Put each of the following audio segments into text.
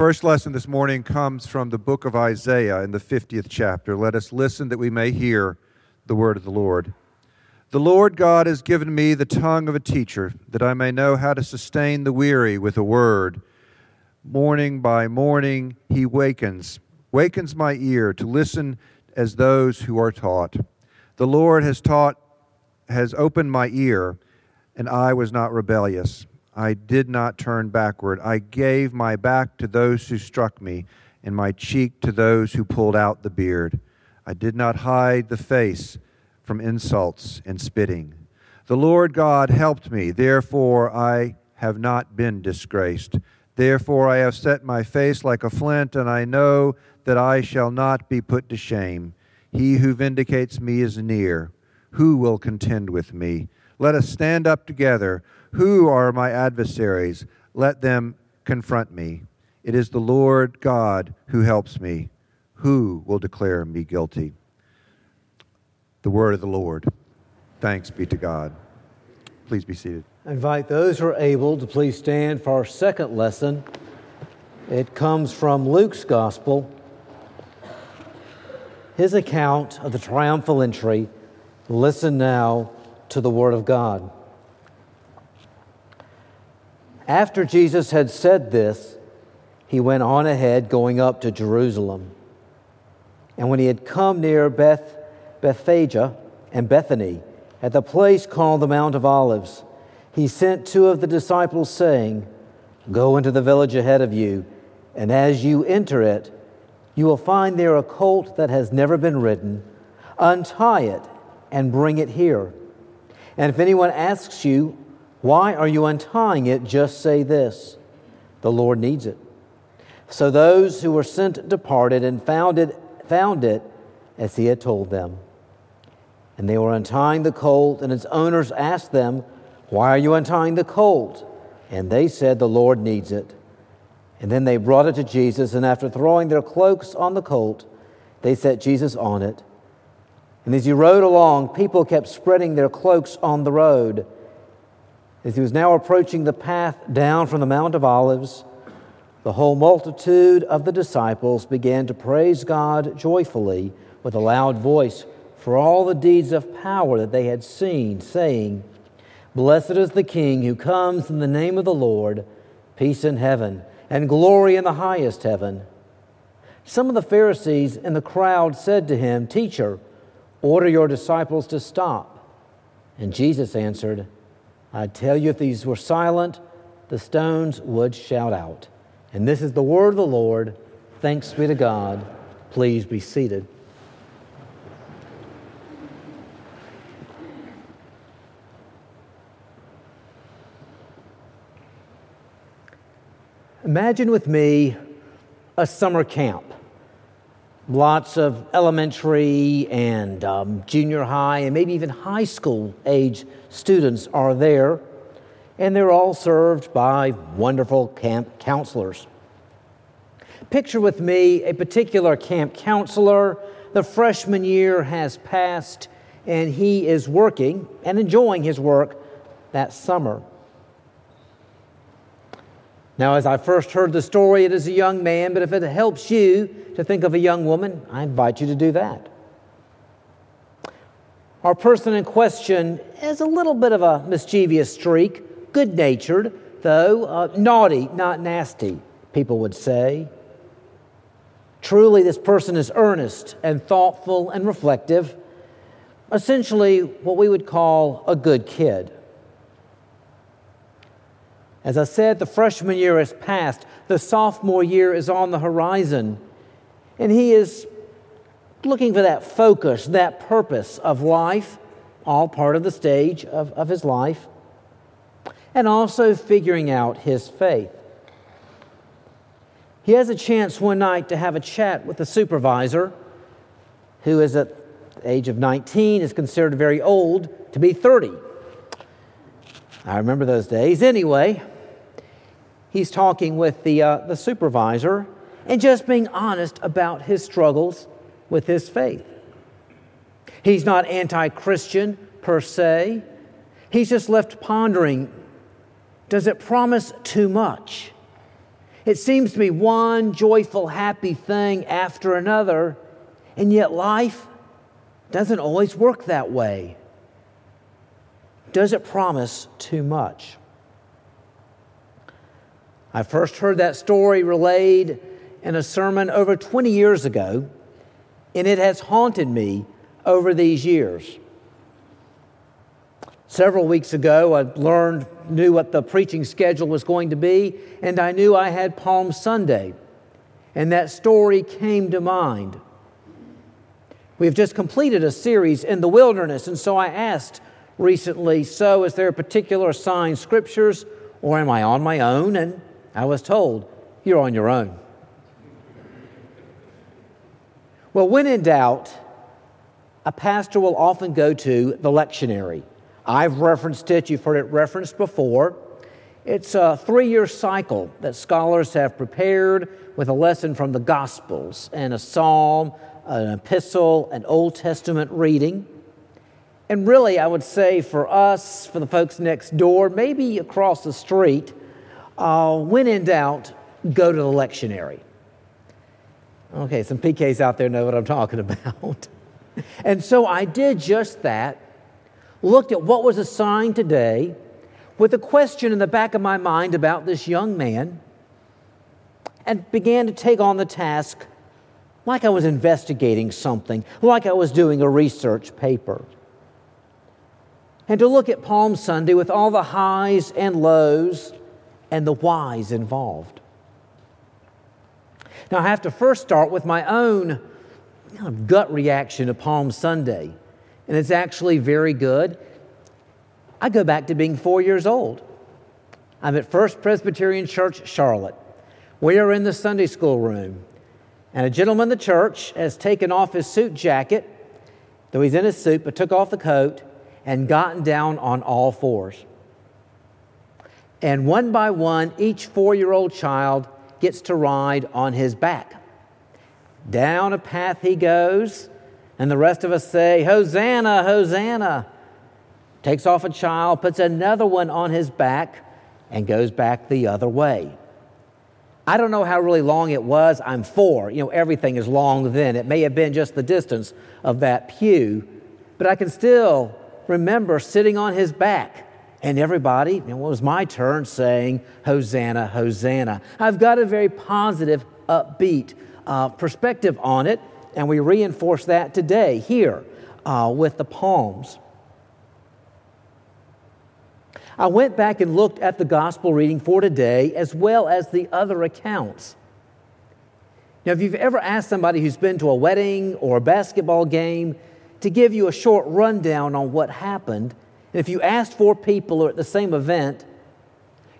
First lesson this morning comes from the book of Isaiah in the 50th chapter. Let us listen that we may hear the word of the Lord. The Lord God has given me the tongue of a teacher, that I may know how to sustain the weary with a word. Morning by morning he wakens, wakens my ear to listen as those who are taught. The Lord has taught, has opened my ear, and I was not rebellious. I did not turn backward. I gave my back to those who struck me, and my cheek to those who pulled out the beard. I did not hide the face from insults and spitting. The Lord God helped me, therefore I have not been disgraced. Therefore I have set my face like a flint, and I know that I shall not be put to shame. He who vindicates me is near. Who will contend with me? Let us stand up together. Who are my adversaries? Let them confront me. It is the Lord God who helps me. Who will declare me guilty? The word of the Lord. Thanks be to God. Please be seated. I invite those who are able to please stand for our second lesson. It comes from Luke's Gospel. His account of the triumphal entry. Listen now to the Word of God. After Jesus had said this, he went on ahead, going up to Jerusalem. And when he had come near Beth, Bethphage and Bethany, at the place called the Mount of Olives, he sent two of the disciples, saying, Go into the village ahead of you, and as you enter it, you will find there a colt that has never been ridden. Untie it and bring it here. And if anyone asks you, why are you untying it? Just say this The Lord needs it. So those who were sent departed and found it, found it as he had told them. And they were untying the colt, and its owners asked them, Why are you untying the colt? And they said, The Lord needs it. And then they brought it to Jesus, and after throwing their cloaks on the colt, they set Jesus on it. And as he rode along, people kept spreading their cloaks on the road. As he was now approaching the path down from the Mount of Olives, the whole multitude of the disciples began to praise God joyfully with a loud voice for all the deeds of power that they had seen, saying, Blessed is the King who comes in the name of the Lord, peace in heaven, and glory in the highest heaven. Some of the Pharisees in the crowd said to him, Teacher, order your disciples to stop. And Jesus answered, I tell you, if these were silent, the stones would shout out. And this is the word of the Lord. Thanks be to God. Please be seated. Imagine with me a summer camp. Lots of elementary and um, junior high and maybe even high school age students are there, and they're all served by wonderful camp counselors. Picture with me a particular camp counselor. The freshman year has passed, and he is working and enjoying his work that summer. Now, as I first heard the story, it is a young man, but if it helps you to think of a young woman, I invite you to do that. Our person in question has a little bit of a mischievous streak, good natured, though uh, naughty, not nasty, people would say. Truly, this person is earnest and thoughtful and reflective, essentially, what we would call a good kid. As I said, the freshman year has passed, the sophomore year is on the horizon, and he is looking for that focus, that purpose of life, all part of the stage of, of his life, and also figuring out his faith. He has a chance one night to have a chat with the supervisor, who is at the age of 19, is considered very old to be 30. I remember those days. Anyway, he's talking with the, uh, the supervisor and just being honest about his struggles with his faith. He's not anti Christian per se, he's just left pondering does it promise too much? It seems to be one joyful, happy thing after another, and yet life doesn't always work that way. Does it promise too much? I first heard that story relayed in a sermon over 20 years ago, and it has haunted me over these years. Several weeks ago, I learned, knew what the preaching schedule was going to be, and I knew I had Palm Sunday. And that story came to mind. We've just completed a series in the wilderness, and so I asked recently, So, is there a particular assigned scriptures, or am I on my own? And I was told, You're on your own. Well, when in doubt, a pastor will often go to the lectionary. I've referenced it, you've heard it referenced before. It's a three year cycle that scholars have prepared with a lesson from the Gospels and a psalm, an epistle, an Old Testament reading. And really, I would say for us, for the folks next door, maybe across the street, uh, when in doubt, go to the lectionary. Okay, some PKs out there know what I'm talking about. and so I did just that, looked at what was assigned today with a question in the back of my mind about this young man, and began to take on the task like I was investigating something, like I was doing a research paper. And to look at Palm Sunday with all the highs and lows and the whys involved. Now, I have to first start with my own gut reaction to Palm Sunday, and it's actually very good. I go back to being four years old. I'm at First Presbyterian Church, Charlotte. We are in the Sunday school room, and a gentleman in the church has taken off his suit jacket, though he's in his suit, but took off the coat and gotten down on all fours. And one by one, each four year old child gets to ride on his back. Down a path he goes, and the rest of us say, Hosanna, Hosanna. Takes off a child, puts another one on his back, and goes back the other way. I don't know how really long it was. I'm four. You know, everything is long then. It may have been just the distance of that pew, but I can still remember sitting on his back and everybody, it was my turn, saying, Hosanna, Hosanna. I've got a very positive, upbeat uh, perspective on it, and we reinforce that today here uh, with the palms. I went back and looked at the gospel reading for today as well as the other accounts. Now, if you've ever asked somebody who's been to a wedding or a basketball game to give you a short rundown on what happened, if you ask four people at the same event,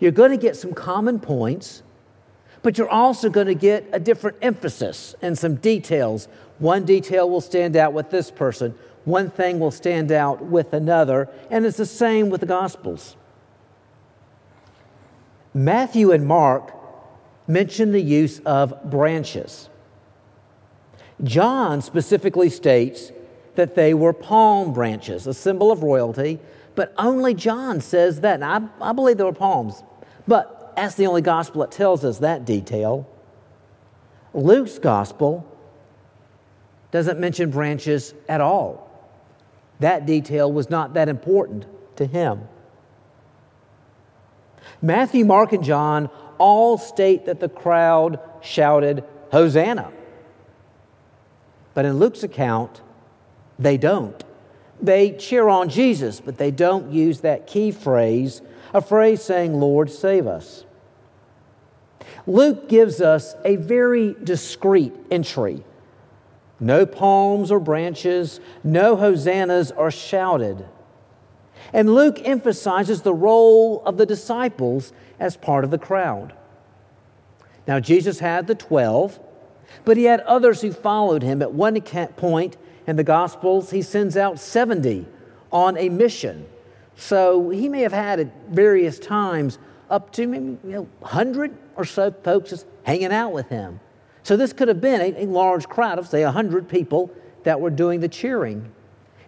you're going to get some common points, but you're also going to get a different emphasis and some details. One detail will stand out with this person, one thing will stand out with another, and it's the same with the Gospels. Matthew and Mark mention the use of branches. John specifically states that they were palm branches, a symbol of royalty, but only John says that. I, I believe there were palms, but that's the only gospel that tells us that detail. Luke's gospel doesn't mention branches at all. That detail was not that important to him. Matthew, Mark, and John all state that the crowd shouted, Hosanna. But in Luke's account, they don't. They cheer on Jesus, but they don't use that key phrase, a phrase saying, Lord, save us. Luke gives us a very discreet entry. No palms or branches, no hosannas are shouted. And Luke emphasizes the role of the disciples as part of the crowd. Now, Jesus had the 12, but he had others who followed him. At one point in the Gospels, he sends out 70 on a mission. So he may have had at various times up to maybe you know, 100 or so folks just hanging out with him. So this could have been a, a large crowd of, say, 100 people that were doing the cheering.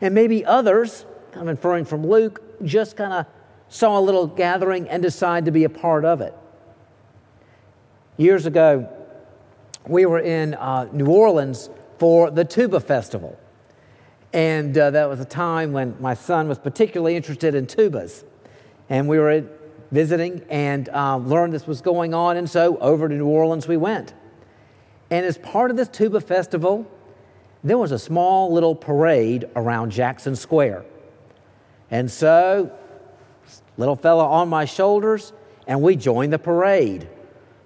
And maybe others, I'm inferring from Luke, just kind of saw a little gathering and decided to be a part of it. Years ago, we were in uh, New Orleans for the Tuba Festival. And uh, that was a time when my son was particularly interested in tubas. And we were visiting and uh, learned this was going on. And so over to New Orleans we went. And as part of this tuba festival, there was a small little parade around Jackson Square. And so, little fella on my shoulders, and we joined the parade.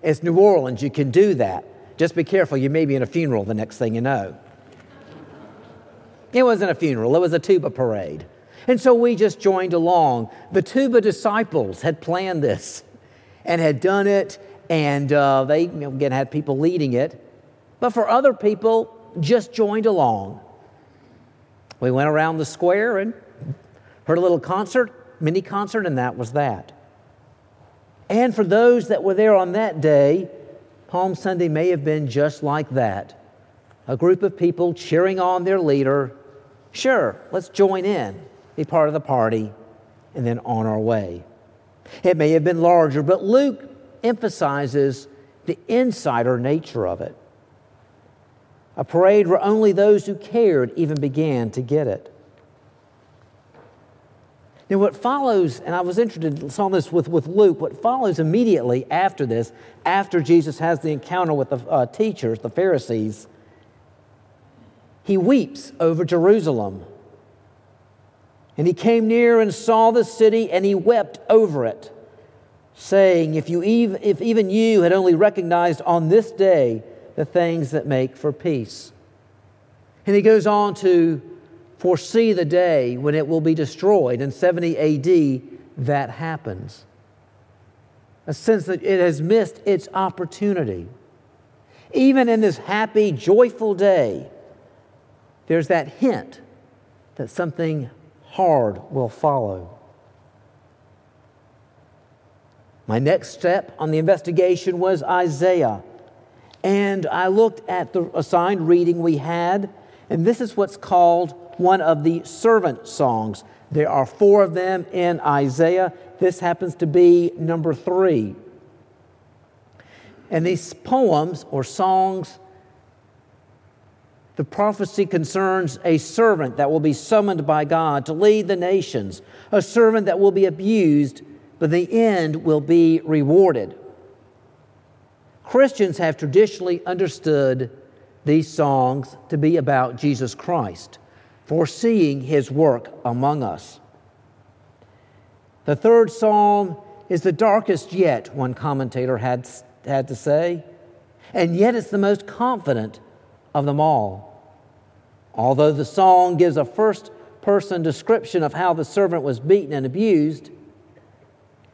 It's New Orleans, you can do that. Just be careful, you may be in a funeral the next thing you know. It wasn't a funeral, it was a tuba parade. And so we just joined along. The tuba disciples had planned this and had done it, and uh, they, you know, again, had people leading it. But for other people, just joined along. We went around the square and heard a little concert, mini concert, and that was that. And for those that were there on that day, Palm Sunday may have been just like that a group of people cheering on their leader. Sure, let's join in, be part of the party, and then on our way. It may have been larger, but Luke emphasizes the insider nature of it. A parade where only those who cared even began to get it. Now, what follows, and I was interested, saw this with, with Luke, what follows immediately after this, after Jesus has the encounter with the uh, teachers, the Pharisees, he weeps over Jerusalem. And he came near and saw the city, and he wept over it, saying, If, you even, if even you had only recognized on this day the things that make for peace. And he goes on to foresee the day when it will be destroyed. In 70 AD, that happens. A sense that it has missed its opportunity. Even in this happy, joyful day, there's that hint that something hard will follow. My next step on the investigation was Isaiah. And I looked at the assigned reading we had, and this is what's called one of the servant songs. There are four of them in Isaiah. This happens to be number three. And these poems or songs, the prophecy concerns a servant that will be summoned by God to lead the nations, a servant that will be abused, but the end will be rewarded. Christians have traditionally understood these songs to be about Jesus Christ, foreseeing his work among us. The third psalm is the darkest yet, one commentator had, had to say, and yet it's the most confident of them all. Although the song gives a first person description of how the servant was beaten and abused,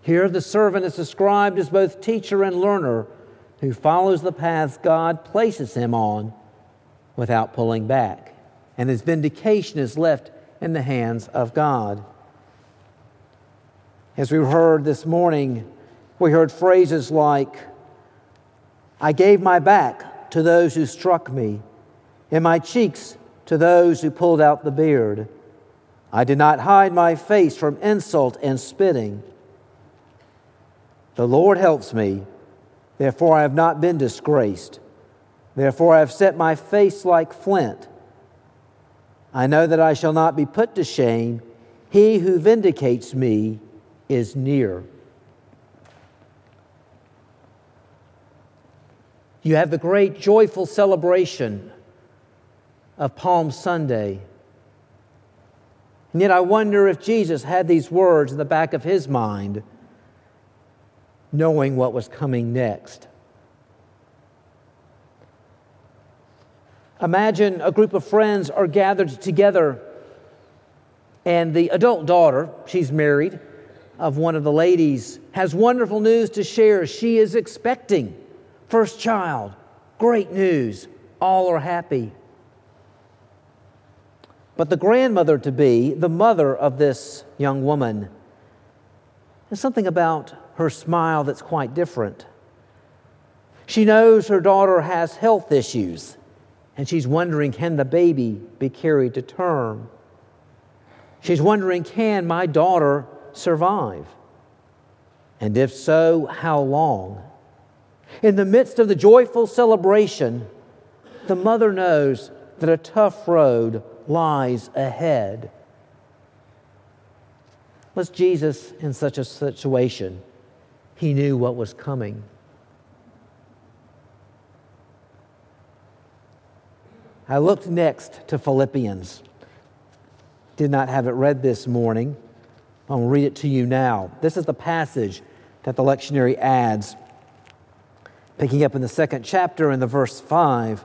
here the servant is described as both teacher and learner who follows the paths God places him on without pulling back. And his vindication is left in the hands of God. As we heard this morning, we heard phrases like, I gave my back to those who struck me, and my cheeks to those who pulled out the beard. I did not hide my face from insult and spitting. The Lord helps me Therefore, I have not been disgraced. Therefore, I have set my face like flint. I know that I shall not be put to shame. He who vindicates me is near. You have the great joyful celebration of Palm Sunday. And yet I wonder if Jesus had these words in the back of his mind, knowing what was coming next. Imagine a group of friends are gathered together, and the adult daughter, she's married, of one of the ladies, has wonderful news to share. She is expecting first child. Great news. All are happy. But the grandmother to be, the mother of this young woman, there's something about her smile that's quite different. She knows her daughter has health issues and she's wondering can the baby be carried to term? She's wondering can my daughter survive? And if so, how long? In the midst of the joyful celebration, the mother knows that a tough road lies ahead. Was Jesus in such a situation? He knew what was coming. I looked next to Philippians. Did not have it read this morning. I'll read it to you now. This is the passage that the lectionary adds, picking up in the second chapter in the verse 5.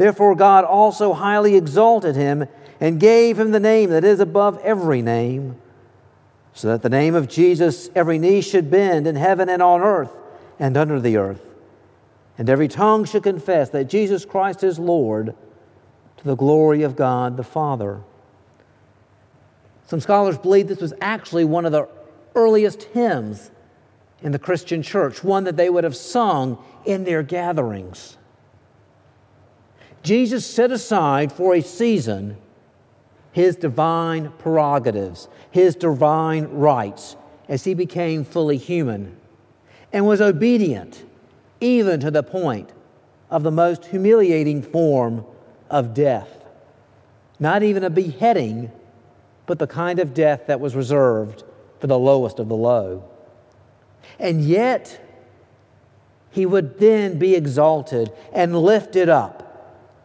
Therefore, God also highly exalted him and gave him the name that is above every name, so that the name of Jesus every knee should bend in heaven and on earth and under the earth and every tongue should confess that Jesus Christ is Lord to the glory of God the Father. Some scholars believe this was actually one of the earliest hymns in the Christian church, one that they would have sung in their gatherings. Jesus set aside for a season his divine prerogatives, his divine rights, as he became fully human and was obedient even to the point of the most humiliating form of death. Not even a beheading, but the kind of death that was reserved for the lowest of the low. And yet, he would then be exalted and lifted up.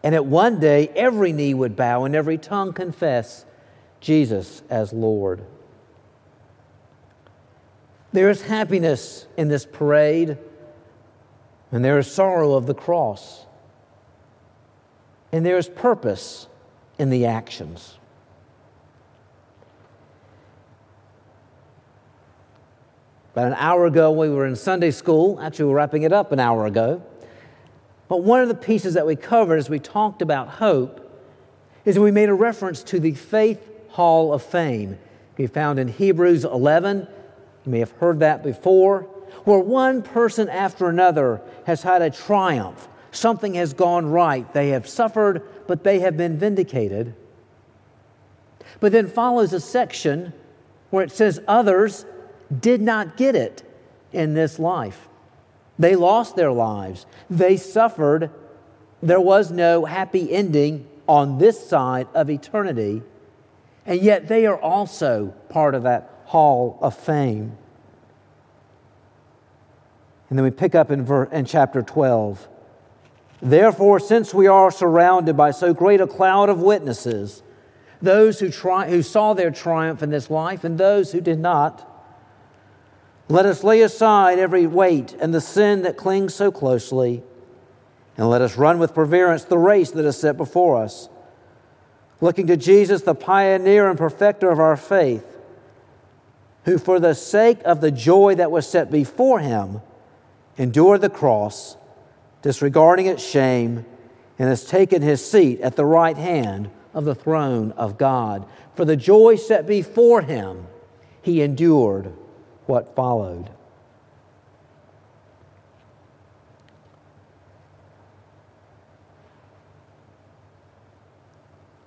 And at one day, every knee would bow and every tongue confess Jesus as Lord. There is happiness in this parade and there is sorrow of the cross, and there is purpose in the actions. About an hour ago, we were in Sunday school. Actually, we're wrapping it up an hour ago. But one of the pieces that we covered as we talked about hope is we made a reference to the Faith Hall of Fame. Be found in Hebrews 11. You may have heard that before where one person after another has had a triumph. Something has gone right. They have suffered, but they have been vindicated. But then follows a section where it says others did not get it in this life. They lost their lives, they suffered. There was no happy ending on this side of eternity, and yet they are also part of that hall of fame. And then we pick up in, ver- in chapter 12. Therefore, since we are surrounded by so great a cloud of witnesses, those who, tri- who saw their triumph in this life and those who did not, let us lay aside every weight and the sin that clings so closely, and let us run with perseverance the race that is set before us, looking to Jesus, the pioneer and perfecter of our faith, who, for the sake of the joy that was set before him, endured the cross, disregarding its shame, and has taken his seat at the right hand of the throne of God. For the joy set before him, he endured what followed.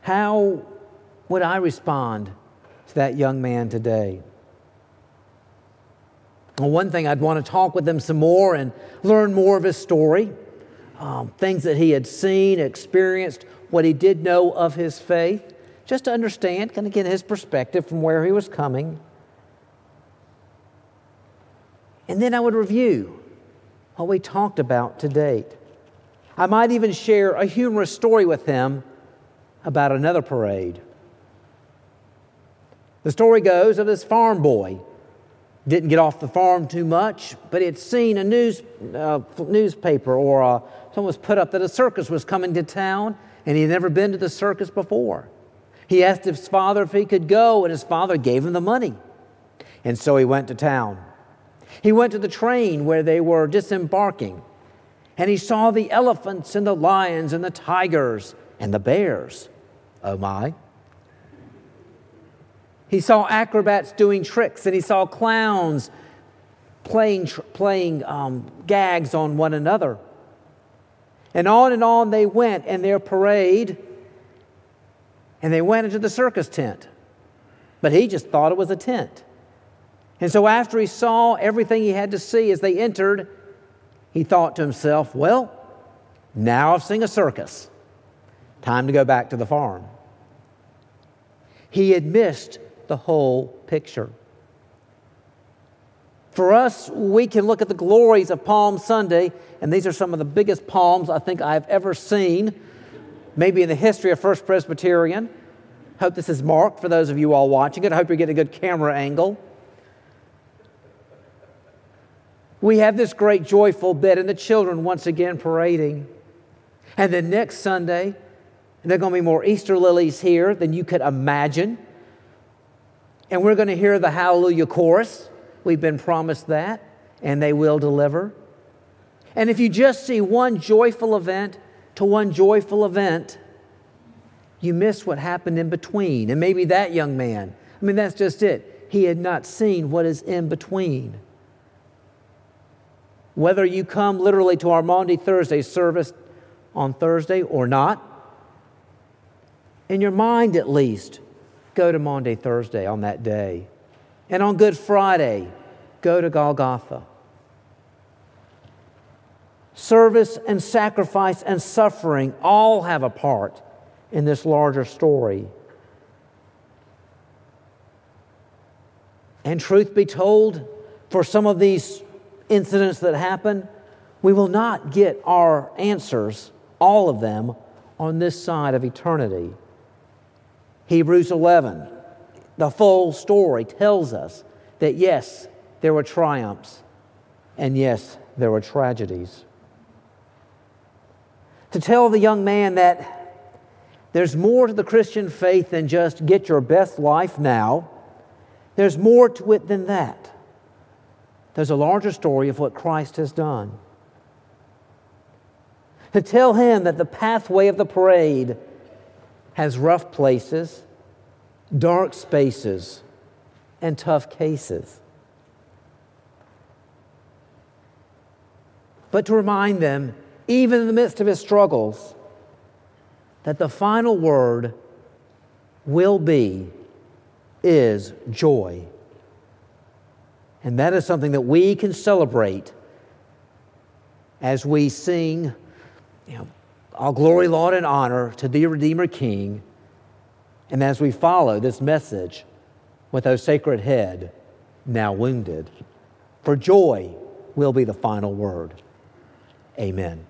How would I respond to that young man today? Well, one thing I'd want to talk with him some more and learn more of his story, um, things that he had seen, experienced, what he did know of his faith, just to understand, kind of get his perspective from where he was coming. And then I would review what we talked about to date. I might even share a humorous story with him about another parade. The story goes of this farm boy. Didn't get off the farm too much, but he had seen a news, uh, newspaper or uh, someone was put up that a circus was coming to town, and he had never been to the circus before. He asked his father if he could go, and his father gave him the money. And so he went to town. He went to the train where they were disembarking, and he saw the elephants and the lions and the tigers and the bears. Oh my. He saw acrobats doing tricks, and he saw clowns playing, playing um, gags on one another. And on and on they went in their parade, and they went into the circus tent. But he just thought it was a tent. And so, after he saw everything he had to see as they entered, he thought to himself, Well, now I've seen a circus. Time to go back to the farm. He had missed the whole picture. For us, we can look at the glories of Palm Sunday, and these are some of the biggest palms I think I've ever seen, maybe in the history of First Presbyterian. Hope this is marked for those of you all watching it. I hope you're getting a good camera angle. We have this great joyful bit, and the children once again parading. And then next Sunday, there are going to be more Easter lilies here than you could imagine. And we're going to hear the Hallelujah chorus. We've been promised that, and they will deliver. And if you just see one joyful event to one joyful event, you miss what happened in between. And maybe that young man, I mean, that's just it. He had not seen what is in between. Whether you come literally to our Maundy Thursday service on Thursday or not, in your mind at least, go to Maundy Thursday on that day. And on Good Friday, go to Golgotha. Service and sacrifice and suffering all have a part in this larger story. And truth be told, for some of these incidents that happen, we will not get our answers, all of them, on this side of eternity. Hebrews 11, the full story tells us that yes, there were triumphs, and yes, there were tragedies. To tell the young man that there's more to the Christian faith than just get your best life now, there's more to it than that there's a larger story of what Christ has done. To tell him that the pathway of the parade has rough places, dark spaces, and tough cases. But to remind them, even in the midst of his struggles, that the final word will be, is joy. And that is something that we can celebrate as we sing, you know, all glory, laud, and honor to the Redeemer King, and as we follow this message with our sacred head now wounded. For joy will be the final word. Amen.